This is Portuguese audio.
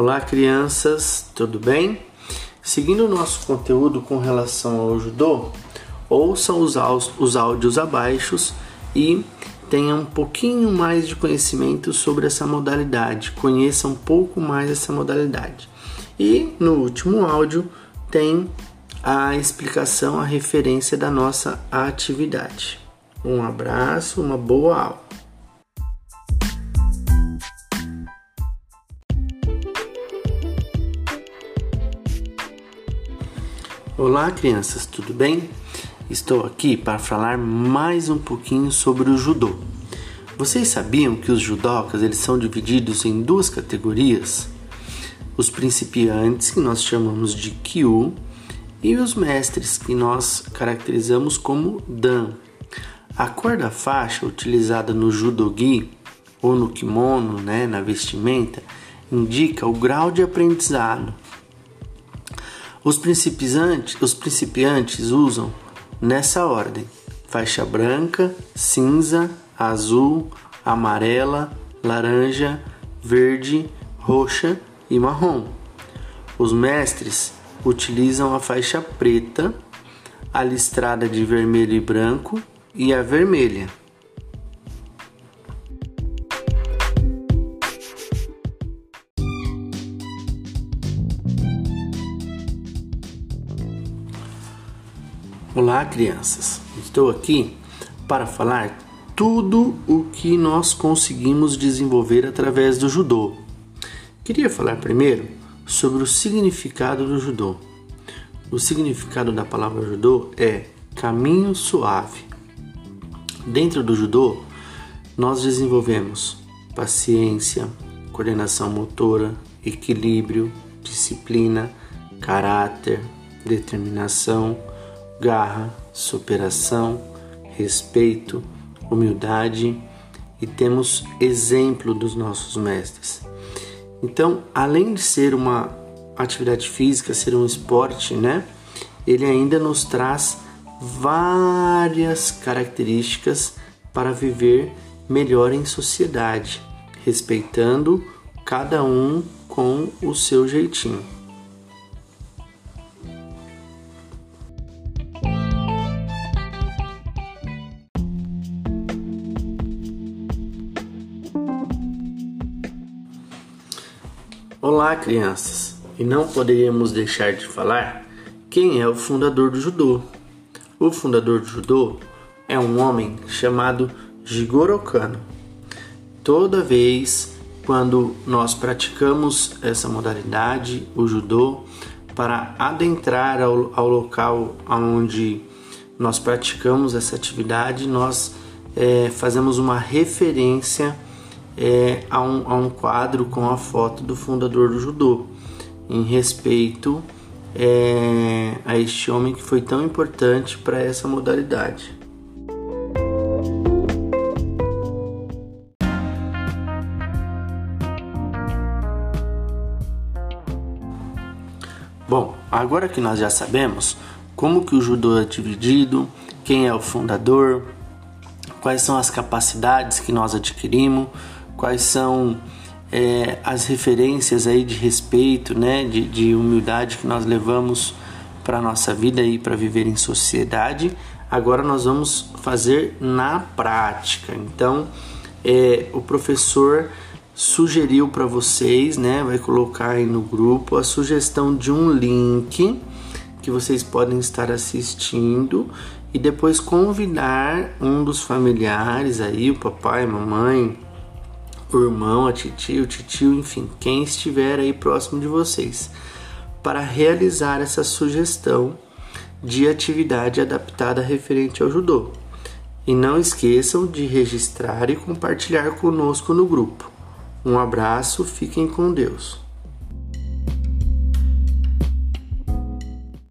Olá, crianças, tudo bem? Seguindo o nosso conteúdo com relação ao judô, ouçam os, os áudios abaixo e tenham um pouquinho mais de conhecimento sobre essa modalidade, conheçam um pouco mais essa modalidade. E no último áudio tem a explicação, a referência da nossa atividade. Um abraço, uma boa aula. Olá, crianças, tudo bem? Estou aqui para falar mais um pouquinho sobre o judô. Vocês sabiam que os judocas eles são divididos em duas categorias? Os principiantes, que nós chamamos de kyu, e os mestres, que nós caracterizamos como dan. A cor da faixa utilizada no judogi ou no kimono, né, na vestimenta, indica o grau de aprendizado os principiantes, os principiantes usam nessa ordem: faixa branca, cinza, azul, amarela, laranja, verde, roxa e marrom. Os mestres utilizam a faixa preta, a listrada de vermelho e branco e a vermelha. Olá, crianças. Estou aqui para falar tudo o que nós conseguimos desenvolver através do judô. Queria falar primeiro sobre o significado do judô. O significado da palavra judô é caminho suave. Dentro do judô, nós desenvolvemos paciência, coordenação motora, equilíbrio, disciplina, caráter, determinação garra, superação, respeito, humildade e temos exemplo dos nossos mestres. Então, além de ser uma atividade física, ser um esporte, né? Ele ainda nos traz várias características para viver melhor em sociedade, respeitando cada um com o seu jeitinho. Olá, crianças! E não poderíamos deixar de falar quem é o fundador do judô. O fundador do judô é um homem chamado Jigoro Kano. Toda vez quando nós praticamos essa modalidade, o judô, para adentrar ao, ao local onde nós praticamos essa atividade, nós é, fazemos uma referência é, a, um, a um quadro com a foto do fundador do judô, em respeito é, a este homem que foi tão importante para essa modalidade. Bom, agora que nós já sabemos como que o judô é dividido, quem é o fundador, quais são as capacidades que nós adquirimos, quais são é, as referências aí de respeito, né, de, de humildade que nós levamos para a nossa vida e para viver em sociedade. Agora nós vamos fazer na prática. Então, é, o professor sugeriu para vocês, né, vai colocar aí no grupo a sugestão de um link que vocês podem estar assistindo e depois convidar um dos familiares aí, o papai, a mamãe, o irmão, a titia, o titio, enfim, quem estiver aí próximo de vocês, para realizar essa sugestão de atividade adaptada referente ao judô. E não esqueçam de registrar e compartilhar conosco no grupo. Um abraço, fiquem com Deus.